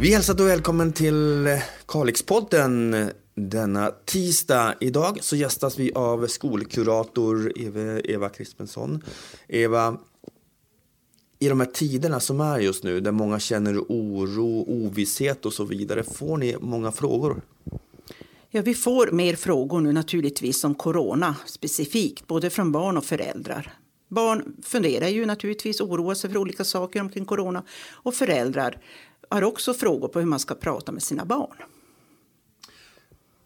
Vi hälsar då välkommen till eh, Kalixpodden denna tisdag. Idag så gästas vi av skolkurator Eva, Eva Crispensson. Eva, i de här tiderna som är just nu, där många känner oro, ovisshet och så vidare, får ni många frågor? Ja, vi får mer frågor nu naturligtvis om corona specifikt, både från barn och föräldrar. Barn funderar ju naturligtvis, oroar sig för olika saker omkring corona och föräldrar har också frågor på hur man ska prata med sina barn.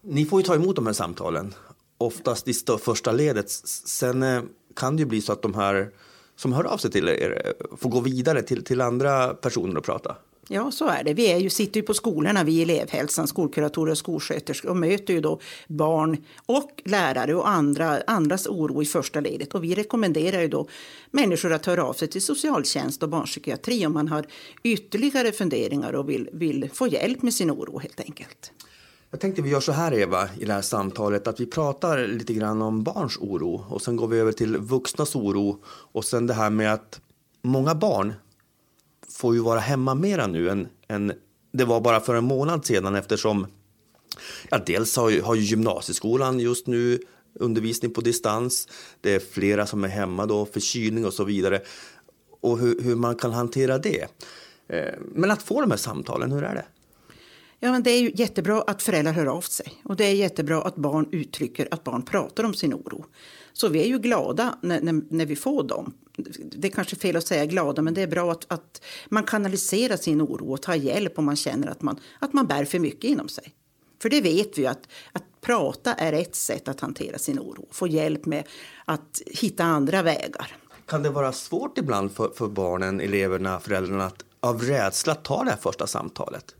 Ni får ju ta emot de här samtalen, oftast i första ledet. Sen eh, kan det ju bli så att de här som hör av sig till er eh, får gå vidare till, till andra personer och prata. Ja, så är det. Vi är ju, sitter ju på skolorna, vi i elevhälsan, skolkuratorer och skolsköterskor och möter ju då barn och lärare och andra, andras oro i första ledet. Och vi rekommenderar ju då människor att höra av sig till socialtjänst och barnpsykiatri om man har ytterligare funderingar och vill, vill få hjälp med sin oro helt enkelt. Jag tänkte vi gör så här Eva i det här samtalet att vi pratar lite grann om barns oro och sen går vi över till vuxnas oro och sen det här med att många barn får ju vara hemma mera nu än, än det var bara för en månad sedan eftersom ja, dels har ju, har ju gymnasieskolan just nu undervisning på distans. Det är flera som är hemma då, förkylning och så vidare. Och hur, hur man kan hantera det. Eh, men att få de här samtalen, hur är det? Ja, men det är ju jättebra att föräldrar hör av sig och det är jättebra att barn uttrycker att barn pratar om sin oro. Så vi är ju glada när, när, när vi får dem. Det är kanske fel att säga glada, men det är bra att, att man kanaliserar sin oro och tar hjälp om man känner att man, att man bär för mycket inom sig. För det vet vi att, att prata är ett sätt att hantera sin oro. Få hjälp med att hitta andra vägar. Kan det vara svårt ibland för, för barnen, eleverna, föräldrarna att av rädsla ta det här första samtalet?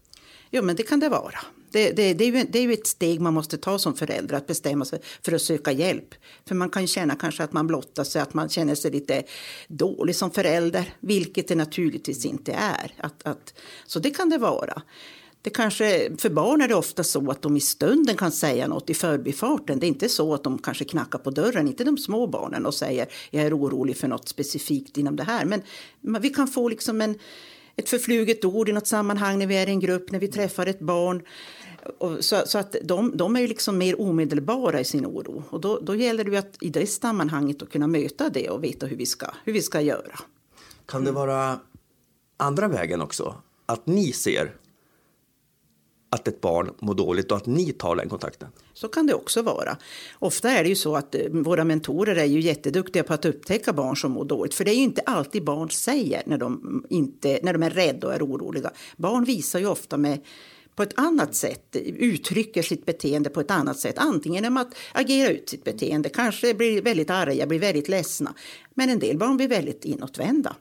Ja, men det kan det vara. Det, det, det, är ju, det är ju ett steg man måste ta som förälder, att bestämma sig för att söka hjälp. För man kan känna kanske att man blottar sig, att man känner sig lite dålig som förälder, vilket det naturligtvis inte är. Att, att, så det kan det vara. Det kanske, för barn är det ofta så att de i stunden kan säga något i förbifarten. Det är inte så att de kanske knackar på dörren, inte de små barnen och säger jag är orolig för något specifikt inom det här. Men vi kan få liksom en ett förfluget ord i något sammanhang när vi är i en grupp, när vi träffar ett barn. Så, så, att de, de är ju liksom mer omedelbara i sin oro. Och då, då gäller det att i det sammanhanget att kunna möta det och veta hur vi ska, hur vi ska göra. Kan det vara andra vägen också? Att ni ser att ett barn mår dåligt och att ni tar den kontakten? Så kan det också vara. Ofta är det ju så att eh, våra mentorer är ju jätteduktiga på att upptäcka barn som mår dåligt. För det är ju inte alltid barn säger när de, inte, när de är rädda och är oroliga. Barn visar ju ofta med på ett annat sätt, uttrycker sitt beteende på ett annat sätt. Antingen genom att agera ut sitt beteende, kanske blir väldigt arga, blir väldigt ledsna. Men en del barn blir väldigt inåtvända.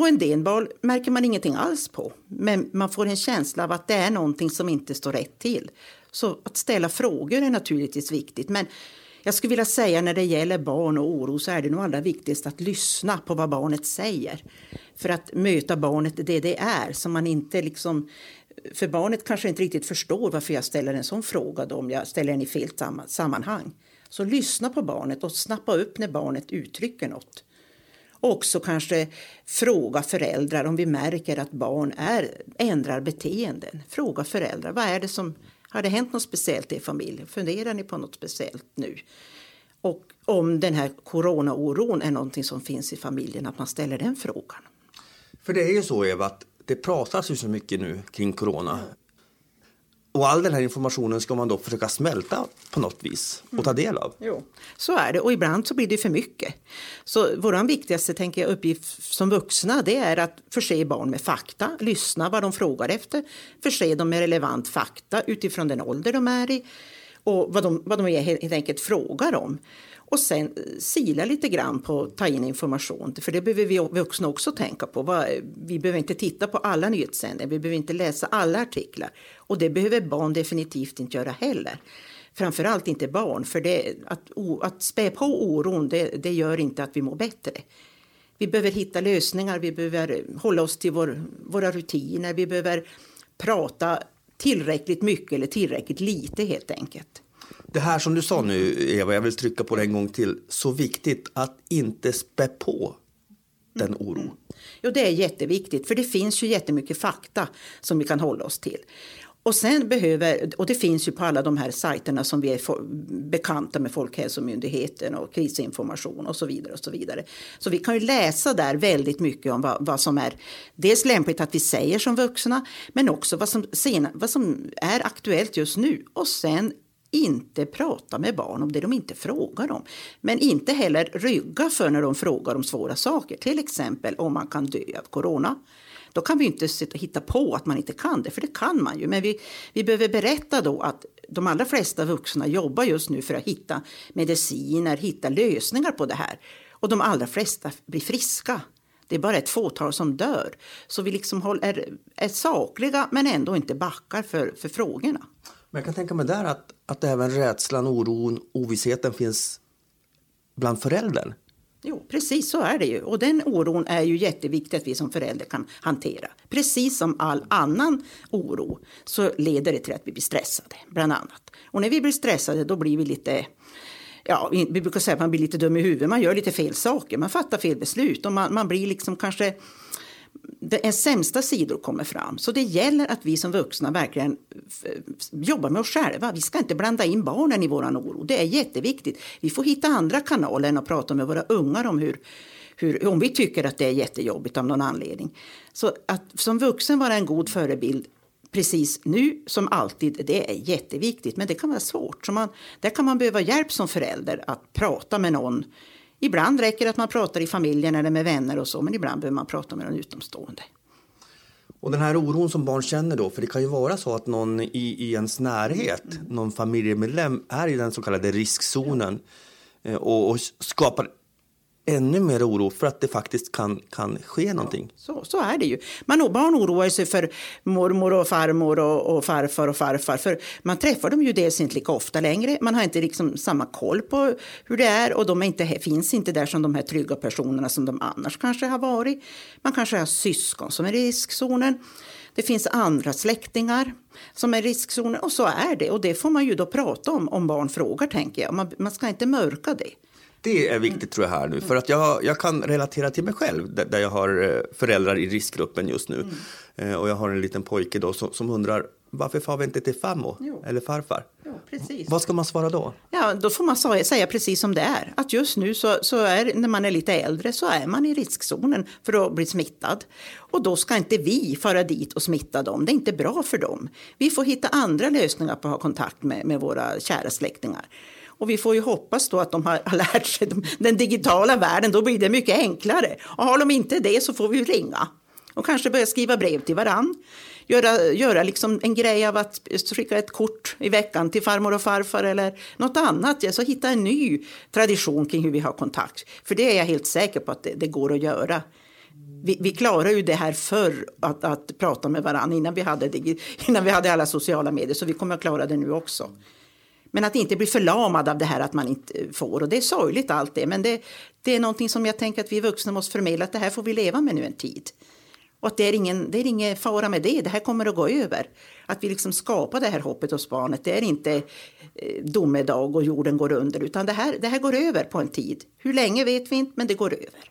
Och en del märker man ingenting alls på. Men man får en känsla av att det är någonting som inte står rätt till. Så att ställa frågor är naturligtvis viktigt. Men jag skulle vilja säga när det gäller barn och oro så är det nog allra viktigast att lyssna på vad barnet säger. För att möta barnet det det är. Så man inte liksom, för barnet kanske inte riktigt förstår varför jag ställer en sån fråga då, om jag ställer den i fel sammanhang. Så lyssna på barnet och snappa upp när barnet uttrycker något. Och också kanske fråga föräldrar om vi märker att barn är, ändrar beteenden. Fråga föräldrar, vad är det som, har det hänt något speciellt i familjen? Funderar ni på något speciellt nu? Och om den här coronaoron är någonting som finns i familjen, att man ställer den frågan. För det är ju så Eva, att det pratas ju så mycket nu kring corona. Och all den här informationen ska man då försöka smälta på något vis och ta del av. Mm. Jo, så är det. Och ibland så blir det för mycket. Så vår viktigaste tänker jag, uppgift som vuxna det är att förse barn med fakta, lyssna vad de frågar efter, förse dem med relevant fakta utifrån den ålder de är i och vad de, vad de helt enkelt frågar om. Och sen eh, sila lite grann på att ta in information. För det behöver vi vuxna också tänka på. Vi behöver inte titta på alla nyhetssändningar, vi behöver inte läsa alla artiklar. Och det behöver barn definitivt inte göra heller. Framförallt inte barn, för det, att, att spä på oron det, det gör inte att vi mår bättre. Vi behöver hitta lösningar, vi behöver hålla oss till vår, våra rutiner, vi behöver prata tillräckligt mycket eller tillräckligt lite helt enkelt. Det här som du sa nu, Eva, jag vill trycka på det en gång till. Så viktigt att inte spä på den oron. Jo, det är jätteviktigt, för det finns ju jättemycket fakta som vi kan hålla oss till. Och sen behöver, och det finns ju på alla de här sajterna som vi är for, bekanta med Folkhälsomyndigheten och krisinformation och så vidare. och Så vidare. Så vi kan ju läsa där väldigt mycket om vad, vad som är dels lämpligt att vi säger som vuxna men också vad som, sen, vad som är aktuellt just nu. Och sen inte prata med barn om det de inte frågar om. Men inte heller rygga för när de frågar om svåra saker. Till exempel om man kan dö av corona. Då kan vi inte hitta på att man inte kan det, för det kan man ju. Men vi, vi behöver berätta då att de allra flesta vuxna jobbar just nu för att hitta mediciner, hitta lösningar på det här. Och de allra flesta blir friska. Det är bara ett fåtal som dör. Så vi liksom är, är sakliga men ändå inte backar för, för frågorna. Men jag kan tänka mig där att, att även rädslan, oron, ovissheten finns bland föräldern. Jo, precis så är det ju. Och den oron är ju jätteviktig att vi som förälder kan hantera. Precis som all annan oro så leder det till att vi blir stressade, bland annat. Och när vi blir stressade då blir vi lite Ja, vi brukar säga att man blir lite dum i huvudet, man gör lite fel saker, man fattar fel beslut och man, man blir liksom kanske ens sämsta sidor kommer fram. Så det gäller att vi som vuxna verkligen eh, jobbar med oss själva. Vi ska inte blanda in barnen i vår oro. Det är jätteviktigt. Vi får hitta andra kanaler än att prata med våra ungar om hur, hur, om vi tycker att det är jättejobbigt av någon anledning. Så att som vuxen vara en god förebild precis nu som alltid, det är jätteviktigt. Men det kan vara svårt. Så man, där kan man behöva hjälp som förälder att prata med någon Ibland räcker det att man pratar i familjen eller med vänner och så, men ibland behöver man prata med någon utomstående. Och den här oron som barn känner då, för det kan ju vara så att någon i, i ens närhet, mm. någon familjemedlem är i den så kallade riskzonen ja. Och, och skapar ännu mer oro för att det faktiskt kan, kan ske någonting. Så, så är det ju. Man, barn oroar sig för mormor och farmor och, och, farfar och farfar. För man träffar dem ju dels inte lika ofta längre. Man har inte liksom samma koll på hur det är och de är inte, finns inte där som de här trygga personerna som de annars kanske har varit. Man kanske har syskon som är i riskzonen. Det finns andra släktingar som är i riskzonen och så är det. Och det får man ju då prata om om barn frågar tänker jag. Man, man ska inte mörka det. Det är viktigt tror jag här nu, för att jag, jag kan relatera till mig själv där jag har eh, föräldrar i riskgruppen just nu. Mm. Och jag har en liten pojke då som, som undrar varför far vi inte till farmor eller farfar? Jo, precis. Vad ska man svara då? Ja, då får man säga precis som det är. Att just nu så, så är, när man är lite äldre så är man i riskzonen för att bli smittad. Och då ska inte vi fara dit och smitta dem. Det är inte bra för dem. Vi får hitta andra lösningar på att ha kontakt med, med våra kära släktingar. Och vi får ju hoppas då att de har lärt sig den digitala världen. Då blir det mycket enklare. Och har de inte det så får vi ringa. Och kanske börja skriva brev till varann. Göra, göra liksom en grej av att skicka ett kort i veckan till farmor och farfar eller något annat. Så hitta en ny tradition kring hur vi har kontakt. För det är jag helt säker på att det, det går att göra. Vi, vi klarade ju det här förr, att, att prata med varandra innan vi, hade, innan vi hade alla sociala medier. Så vi kommer att klara det nu också. Men att inte bli förlamad av det här att man inte eh, får. Och det är sorgligt allt det. Men det, det är någonting som jag tänker att vi vuxna måste förmedla. Att det här får vi leva med nu en tid. Och att det är ingen, det är ingen fara med det. Det här kommer att gå över. Att vi liksom skapar det här hoppet hos barnet. Det är inte eh, domedag och jorden går under. Utan det här, det här går över på en tid. Hur länge vet vi inte, men det går över.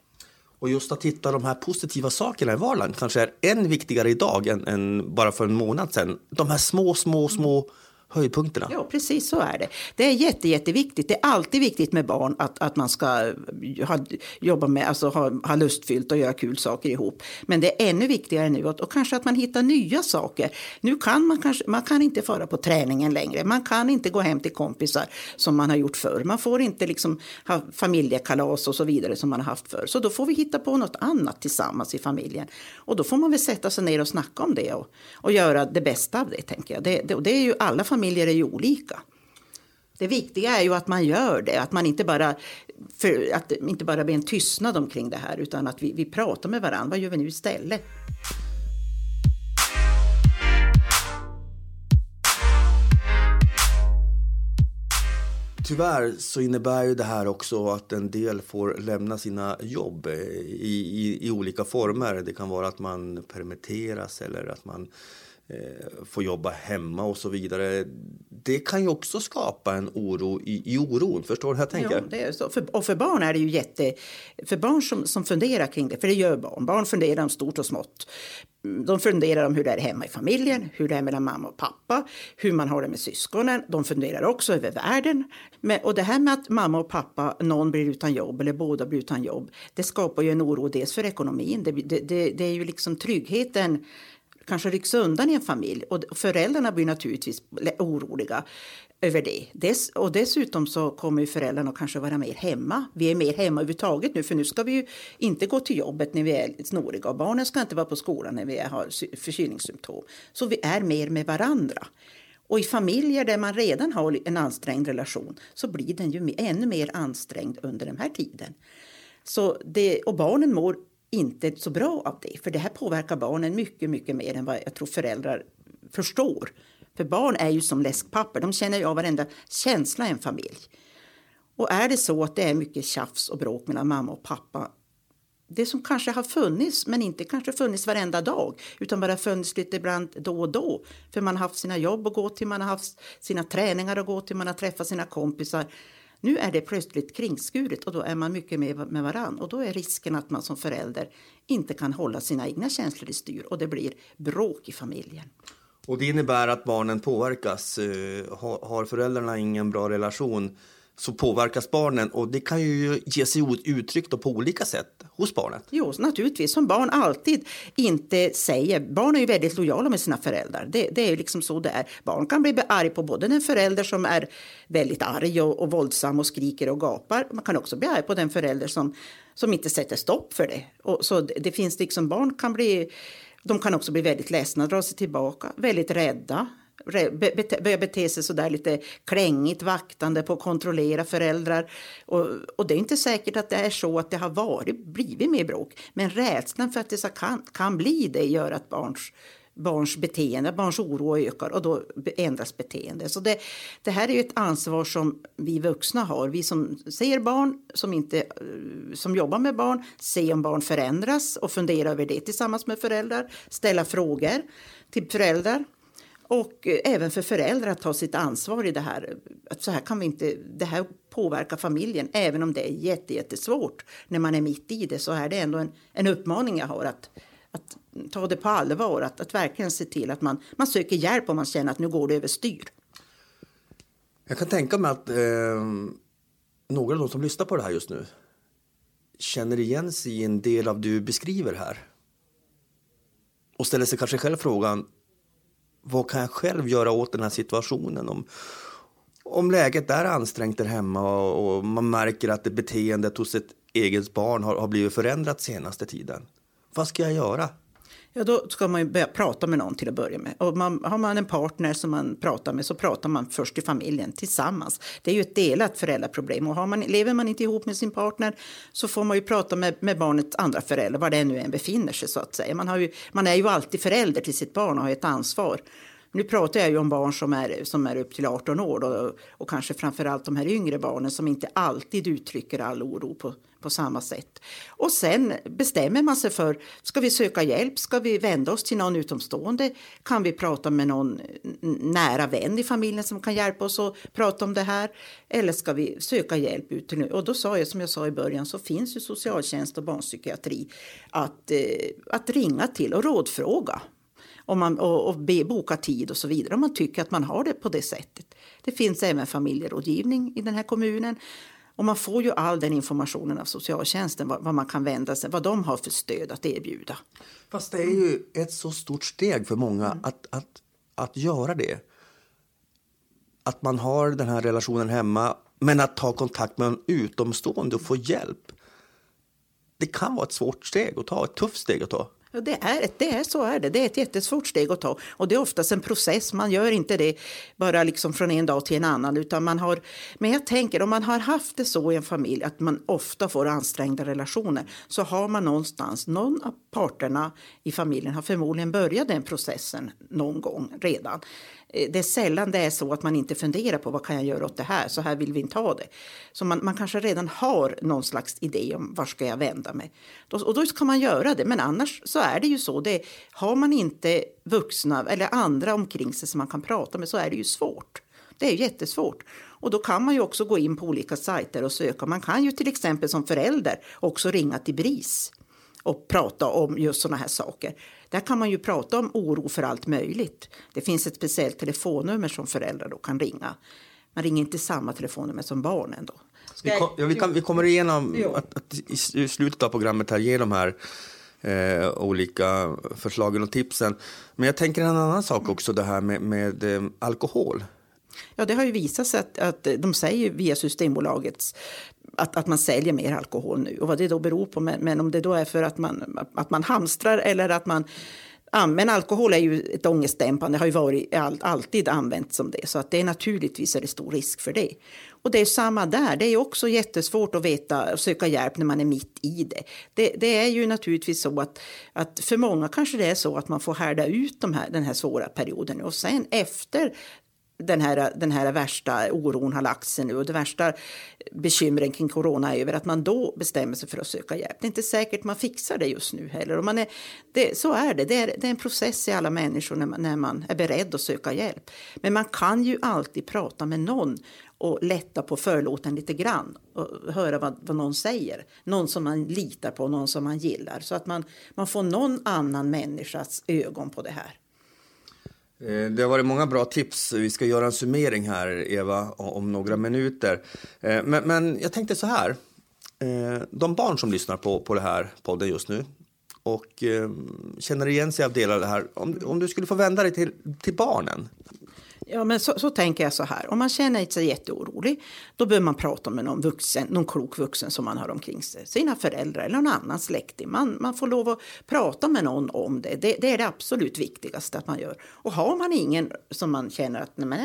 Och just att hitta de här positiva sakerna i vardagen kanske är än viktigare idag än, än bara för en månad sedan. De här små, små, små höjdpunkterna. Ja, precis så är det. Det är jätte, jätteviktigt. Det är alltid viktigt med barn att, att man ska eh, ha, jobba med, alltså ha, ha lustfyllt och göra kul saker ihop. Men det är ännu viktigare nu att och kanske att man hittar nya saker. Nu kan man kanske, man kan inte fara på träningen längre. Man kan inte gå hem till kompisar som man har gjort förr. Man får inte liksom ha familjekalas och så vidare som man har haft förr. Så då får vi hitta på något annat tillsammans i familjen. Och då får man väl sätta sig ner och snacka om det och, och göra det bästa av det, tänker jag. Det, det, det är ju alla familjer familjer är ju olika. Det viktiga är ju att man gör det, att man inte bara, för, att det inte bara blir en tystnad omkring det här utan att vi, vi pratar med varandra. Vad gör vi nu istället? Tyvärr så innebär ju det här också att en del får lämna sina jobb eh, i, i, i olika former. Det kan vara att man permitteras eller att man eh, Eh, få jobba hemma och så vidare. Det kan ju också skapa en oro i, i oron. Förstår du hur jag tänker? Ja, det är så. För, och för barn är det ju jätte... För barn som, som funderar kring det, för det gör barn. Barn funderar om stort och smått. Mm, de funderar om hur det är hemma i familjen, hur det är mellan mamma och pappa, hur man har det med syskonen. De funderar också över världen. Men, och det här med att mamma och pappa, någon blir utan jobb eller båda blir utan jobb, det skapar ju en oro dels för ekonomin. Det, det, det, det är ju liksom tryggheten kanske rycks undan i en familj och föräldrarna blir naturligtvis oroliga över det. Dess, och dessutom så kommer ju föräldrarna kanske vara mer hemma. Vi är mer hemma överhuvudtaget nu för nu ska vi ju inte gå till jobbet när vi är snoriga och barnen ska inte vara på skolan när vi har förkylningssymptom. Så vi är mer med varandra. Och i familjer där man redan har en ansträngd relation så blir den ju ännu mer ansträngd under den här tiden. Så det, och barnen mår inte så bra av det. För det här påverkar barnen mycket, mycket mer än vad jag tror föräldrar förstår. För barn är ju som läskpapper. De känner ju av varenda känsla i en familj. Och är det så att det är mycket tjafs och bråk mellan mamma och pappa det som kanske har funnits, men inte kanske funnits varenda dag utan bara funnits lite ibland då och då. För man har haft sina jobb att gå till, man har haft sina träningar att gå till, man har träffat sina kompisar. Nu är det plötsligt kringskuret och då är man mycket med, med varann. Och då är risken att man som förälder inte kan hålla sina egna känslor i styr och det blir bråk i familjen. Och det innebär att barnen påverkas. Eh, har föräldrarna ingen bra relation så påverkas barnen och det kan ju ge sig uttryck på olika sätt hos barnet. Jo, naturligtvis. Som barn alltid inte säger. Barn är ju väldigt lojala med sina föräldrar. Det, det är ju liksom så det är. Barn kan bli arg på både den förälder som är väldigt arg och, och våldsam och skriker och gapar. Man kan också bli arg på den förälder som, som inte sätter stopp för det. Och så det, det finns liksom barn kan bli de kan också bli väldigt ledsna, dra sig tillbaka, väldigt rädda börjar bete sig så där lite klängigt, vaktande på att kontrollera föräldrar. Och, och, det är inte säkert att det är så att det har varit, blivit mer bråk. Men rädslan för att det kan, kan bli det gör att barns barns beteende, barns oro ökar och då ändras beteende. Så det, det här är ju ett ansvar som vi vuxna har. Vi som ser barn, som, inte, som jobbar med barn, se om barn förändras och fundera över det tillsammans med föräldrar. Ställa frågor till föräldrar. Och eh, även för föräldrar att ta sitt ansvar i det här. Att så här kan vi inte, det här påverkar familjen. Även om det är jättesvårt när man är mitt i det så är det ändå en, en uppmaning jag har att, att ta det på allvar. Att, att verkligen se till att man, man söker hjälp om man känner att nu går det överstyr. Jag kan tänka mig att eh, några av de som lyssnar på det här just nu känner igen sig i en del av det du beskriver här. Och ställer sig kanske själv frågan vad kan jag själv göra åt den här situationen? Om, om läget är ansträngt där hemma och, och man märker att det beteendet hos ett eget barn har, har blivit förändrat senaste tiden. Vad ska jag göra? Ja, då ska man ju börja prata med någon till att börja med. Och man, har man en partner som man pratar med så pratar man först i familjen tillsammans. Det är ju ett delat föräldraproblem och har man, lever man inte ihop med sin partner så får man ju prata med, med barnets andra förälder, var det nu än befinner sig så att säga. Man, har ju, man är ju alltid förälder till sitt barn och har ett ansvar. Nu pratar jag ju om barn som är, som är upp till 18 år och, och kanske framförallt de här yngre barnen som inte alltid uttrycker all oro på, på samma sätt. Och sen bestämmer man sig för, ska vi söka hjälp? Ska vi vända oss till någon utomstående? Kan vi prata med någon nära vän i familjen som kan hjälpa oss att prata om det här? Eller ska vi söka hjälp ut till Och då sa jag, som jag sa i början, så finns ju socialtjänst och barnpsykiatri att, eh, att ringa till och rådfråga om man, och, och be, boka tid och så vidare om man tycker att man har det på det sättet. Det finns även familjerådgivning i den här kommunen. Och man får ju all den informationen av socialtjänsten, vad, vad, man kan vända sig, vad de har för stöd att erbjuda. Fast det är ju ett så stort steg för många mm. att, att, att göra det. Att man har den här relationen hemma, men att ta kontakt med en utomstående och få hjälp. Det kan vara ett svårt steg att ta, ett tufft steg att ta. Ja, det är, ett, det är så är det. Det är ett jättesvårt steg att ta. Och det är oftast en process. Man gör inte det bara liksom från en dag till en annan. Utan man har, men jag tänker om man har haft det så i en familj att man ofta får ansträngda relationer så har man någonstans, någon av parterna i familjen har förmodligen börjat den processen någon gång redan. Eh, det är sällan det är så att man inte funderar på vad kan jag göra åt det här, så här vill vi inte ha det. Så man, man kanske redan har någon slags idé om var ska jag vända mig. Då, och då kan man göra det, men annars så är det ju så. Det, har man inte vuxna eller andra omkring sig som man kan prata med så är det ju svårt. Det är jättesvårt. Och då kan man ju också gå in på olika sajter och söka. Man kan ju till exempel som förälder också ringa till BRIS och prata om just sådana här saker. Där kan man ju prata om oro för allt möjligt. Det finns ett speciellt telefonnummer som föräldrar då kan ringa. Man ringer inte samma telefonnummer som barnen då. Vi, kom, ja, vi, kan, vi kommer igenom att, att i slutet av programmet här ge de här eh, olika förslagen och tipsen. Men jag tänker en annan sak också, det här med, med eh, alkohol. Ja, det har ju visat sig att, att de säger via Systembolagets att, att man säljer mer alkohol nu. Och vad det då beror på, men, men om det då är för att man, att man hamstrar eller att man Ja, men alkohol är ju ett ångestdämpande, har ju varit all, alltid använts som det. Så att det är naturligtvis är det stor risk för det. Och det är samma där, det är också jättesvårt att veta och söka hjälp när man är mitt i det. Det, det är ju naturligtvis så att, att för många kanske det är så att man får härda ut de här, den här svåra perioden och sen efter den här, den här värsta oron har lagt sig nu och det värsta bekymren kring corona är över att man då bestämmer sig för att söka hjälp. Det är inte säkert man fixar det just nu heller. Och man är, det, så är det. Det är, det är en process i alla människor när man, när man är beredd att söka hjälp. Men man kan ju alltid prata med någon och lätta på förlåten lite grann och höra vad, vad någon säger. Någon som man litar på, någon som man gillar. Så att man, man får någon annan människas ögon på det här. Eh, det har varit många bra tips. Vi ska göra en summering här, Eva, om några minuter. Eh, men, men jag tänkte så här. Eh, de barn som lyssnar på, på det här podden just nu och ehm, känner igen sig av delar av det här. Om, om du skulle få vända dig till, till barnen, Ja, men så, så, tänker jag så här. Om man känner sig jätteorolig, då bör man prata med någon vuxen, någon klok vuxen som man har omkring sig. Sina föräldrar eller någon annan släkting. Man, man får lov att prata med någon om det. det. det. är det absolut viktigaste att man gör. Och har man ingen som man känner att nej, men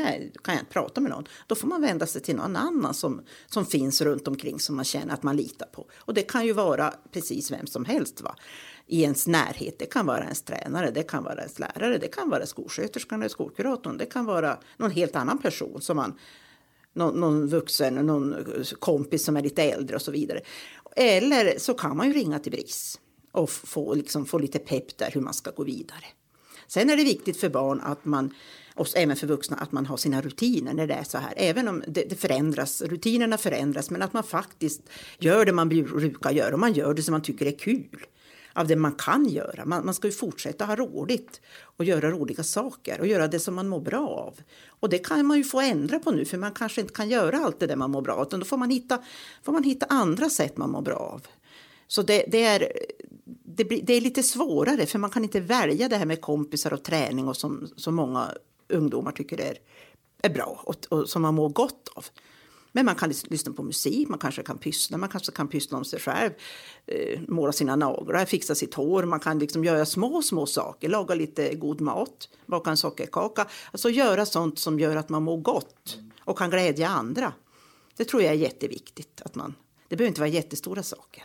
kan jag inte prata med någon, då får man vända sig till någon annan som, som finns runt omkring som man känner att man litar på. Och det kan ju vara precis vem som helst. Va? i ens närhet. Det kan vara ens tränare, det kan vara ens lärare, det kan vara skolsköterskan eller skolkuratorn. Det kan vara någon helt annan person som man någon, någon vuxen, någon kompis som är lite äldre och så vidare. Eller så kan man ju ringa till BRIS och få, liksom, få lite pepp där hur man ska gå vidare. Sen är det viktigt för barn att man och även för vuxna att man har sina rutiner när det är så här. Även om det, det, förändras, rutinerna förändras, men att man faktiskt gör det man brukar göra och man gör det som man tycker är kul av det man kan göra. Man, man ska ju fortsätta ha roligt och göra roliga saker och göra det som man mår bra av. Och det kan man ju få ändra på nu för man kanske inte kan göra allt det där man mår bra av utan då får man hitta, får man hitta andra sätt man mår bra av. Så det, det är, det, blir, det är lite svårare för man kan inte välja det här med kompisar och träning och som, som många ungdomar tycker är, är bra och, och som man mår gott av. Men man kan lyssna på musik, man kanske kan pyssla, man kanske kan pyssla om sig själv, eh, måla sina naglar, fixa sitt hår, man kan liksom göra små, små saker, laga lite god mat, baka en sockerkaka, alltså göra sånt som gör att man mår gott och kan glädja andra. Det tror jag är jätteviktigt att man, det behöver inte vara jättestora saker.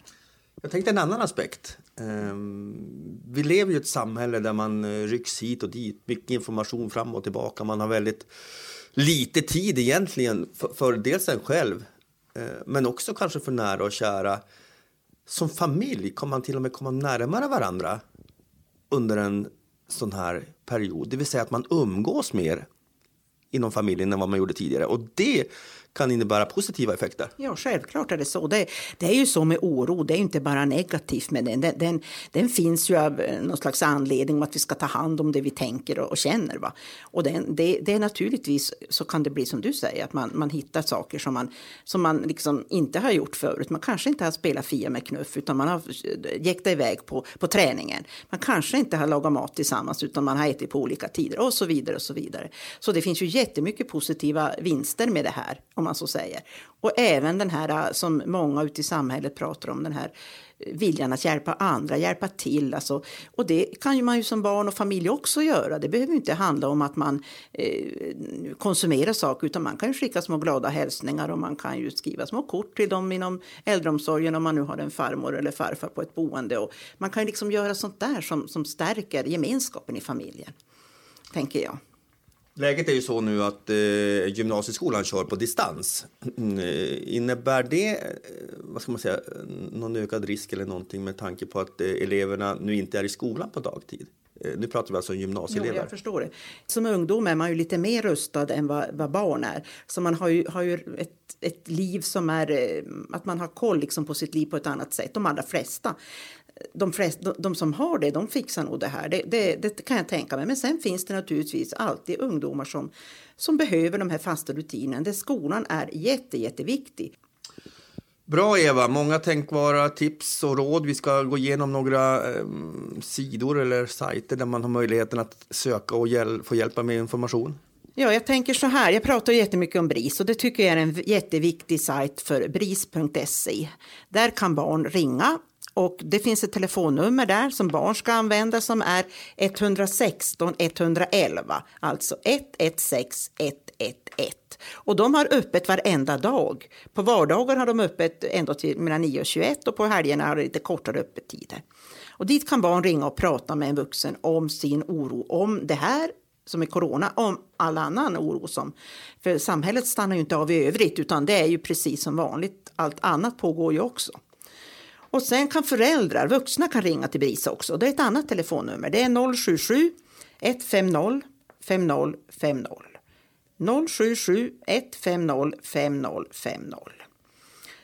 Jag tänkte en annan aspekt. Ehm, vi lever i ett samhälle där man eh, rycks hit och dit, mycket information fram och tillbaka. Man har väldigt lite tid egentligen för, för dels en själv eh, men också kanske för nära och kära. Som familj kommer man till och med komma närmare varandra under en sån här period. Det vill säga att man umgås mer inom familjen än vad man gjorde tidigare. Och det kan innebära positiva effekter. Ja, självklart är det så. Det, det är ju så med oro, det är inte bara negativt med den. Den, den, den finns ju av eh, någon slags anledning att vi ska ta hand om det vi tänker och, och känner. Va? Och den, det, det är naturligtvis så kan det bli som du säger, att man, man hittar saker som man, som man liksom inte har gjort förut. Man kanske inte har spelat Fia med knuff utan man har eh, jäktat iväg på, på träningen. Man kanske inte har lagat mat tillsammans utan man har ätit på olika tider och så vidare och så vidare. Så det finns ju jättemycket positiva vinster med det här om man så säger. Och även den här äh, som många ute i samhället pratar om, den här äh, viljan att hjälpa andra, hjälpa till. Alltså, och det kan ju man ju som barn och familj också göra. Det behöver inte handla om att man eh, konsumerar saker utan man kan ju skicka små glada hälsningar och man kan ju skriva små kort till dem inom äldreomsorgen om man nu har en farmor eller farfar på ett boende. Och man kan ju liksom göra sånt där som, som stärker gemenskapen i familjen, tänker jag. Läget är ju så nu att eh, gymnasieskolan kör på distans. Mm, eh, innebär det, eh, vad ska man säga, någon ökad risk eller någonting med tanke på att eh, eleverna nu inte är i skolan på dagtid? Eh, nu pratar vi alltså om gymnasieelever. Jo, jag förstår det. Som ungdom är man ju lite mer rustad än vad, vad barn är. Så man har ju, har ju ett, ett liv som är, att man har koll liksom på sitt liv på ett annat sätt, de allra flesta de, flest, de, de, som har det, de fixar nog det här. Det, det, det, kan jag tänka mig. Men sen finns det naturligtvis alltid ungdomar som, som behöver de här fasta rutinerna. Där skolan är jätte, jätteviktig. Bra Eva, många tänkbara tips och råd. Vi ska gå igenom några eh, sidor eller sajter där man har möjligheten att söka och hjäl få hjälp med information. Ja, jag tänker så här. Jag pratar jättemycket om BRIS och det tycker jag är en jätteviktig sajt för bris.se. Där kan barn ringa och det finns ett telefonnummer där som barn ska använda som är 116 111, alltså 116 111. Och de har öppet varenda dag. På vardagar har de öppet ända till mellan 9 och 21 och på helgerna har de lite kortare öppettider. Och dit kan barn ringa och prata med en vuxen om sin oro om det här som är corona, om all annan oro som... För samhället stannar ju inte av i övrigt utan det är ju precis som vanligt. Allt annat pågår ju också. Och sen kan föräldrar, vuxna kan ringa till BRIS också. Det är ett annat telefonnummer. Det är 077 150 50 50. 077 150 50 50.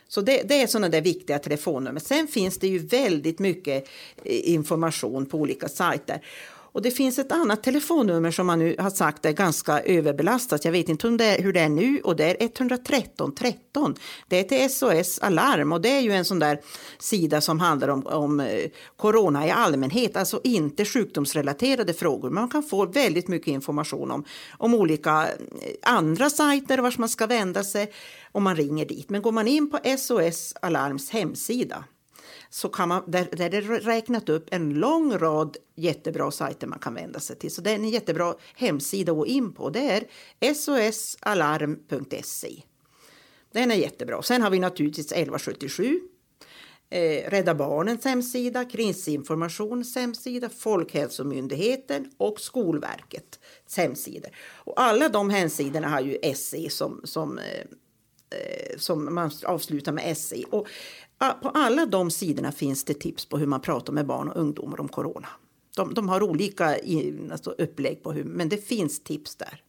Så det, det är sådana där viktiga telefonnummer. Sen finns det ju väldigt mycket eh, information på olika sajter. Och det finns ett annat telefonnummer som man nu har sagt är ganska överbelastat. Jag vet inte om det är, hur det är nu och det är 113 13. Det är till SOS Alarm och det är ju en sån där sida som handlar om, om eh, corona i allmänhet, alltså inte sjukdomsrelaterade frågor. Man kan få väldigt mycket information om, om olika eh, andra sajter vars man ska vända sig om man ringer dit. Men går man in på SOS Alarms hemsida så kan man, där, där är det räknat upp en lång rad jättebra sajter man kan vända sig till. Så det är en jättebra hemsida att gå in på. Det är sosalarm.se. Den är jättebra. Sen har vi naturligtvis 1177. Eh, Rädda Barnens hemsida, Krisinformationens hemsida, Folkhälsomyndigheten och Skolverkets hemsidor. Och alla de hemsidorna har ju SE som, som, eh, eh, som man avslutar med SE. Och på alla de sidorna finns det tips på hur man pratar med barn och ungdomar om corona. De, de har olika alltså, upplägg på hur, men det finns tips där.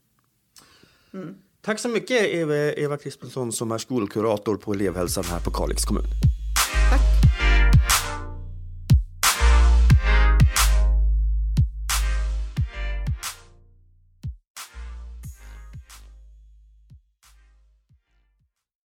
Mm. Tack så mycket Eva, Eva som är skolkurator på elevhälsan här på Kalix kommun.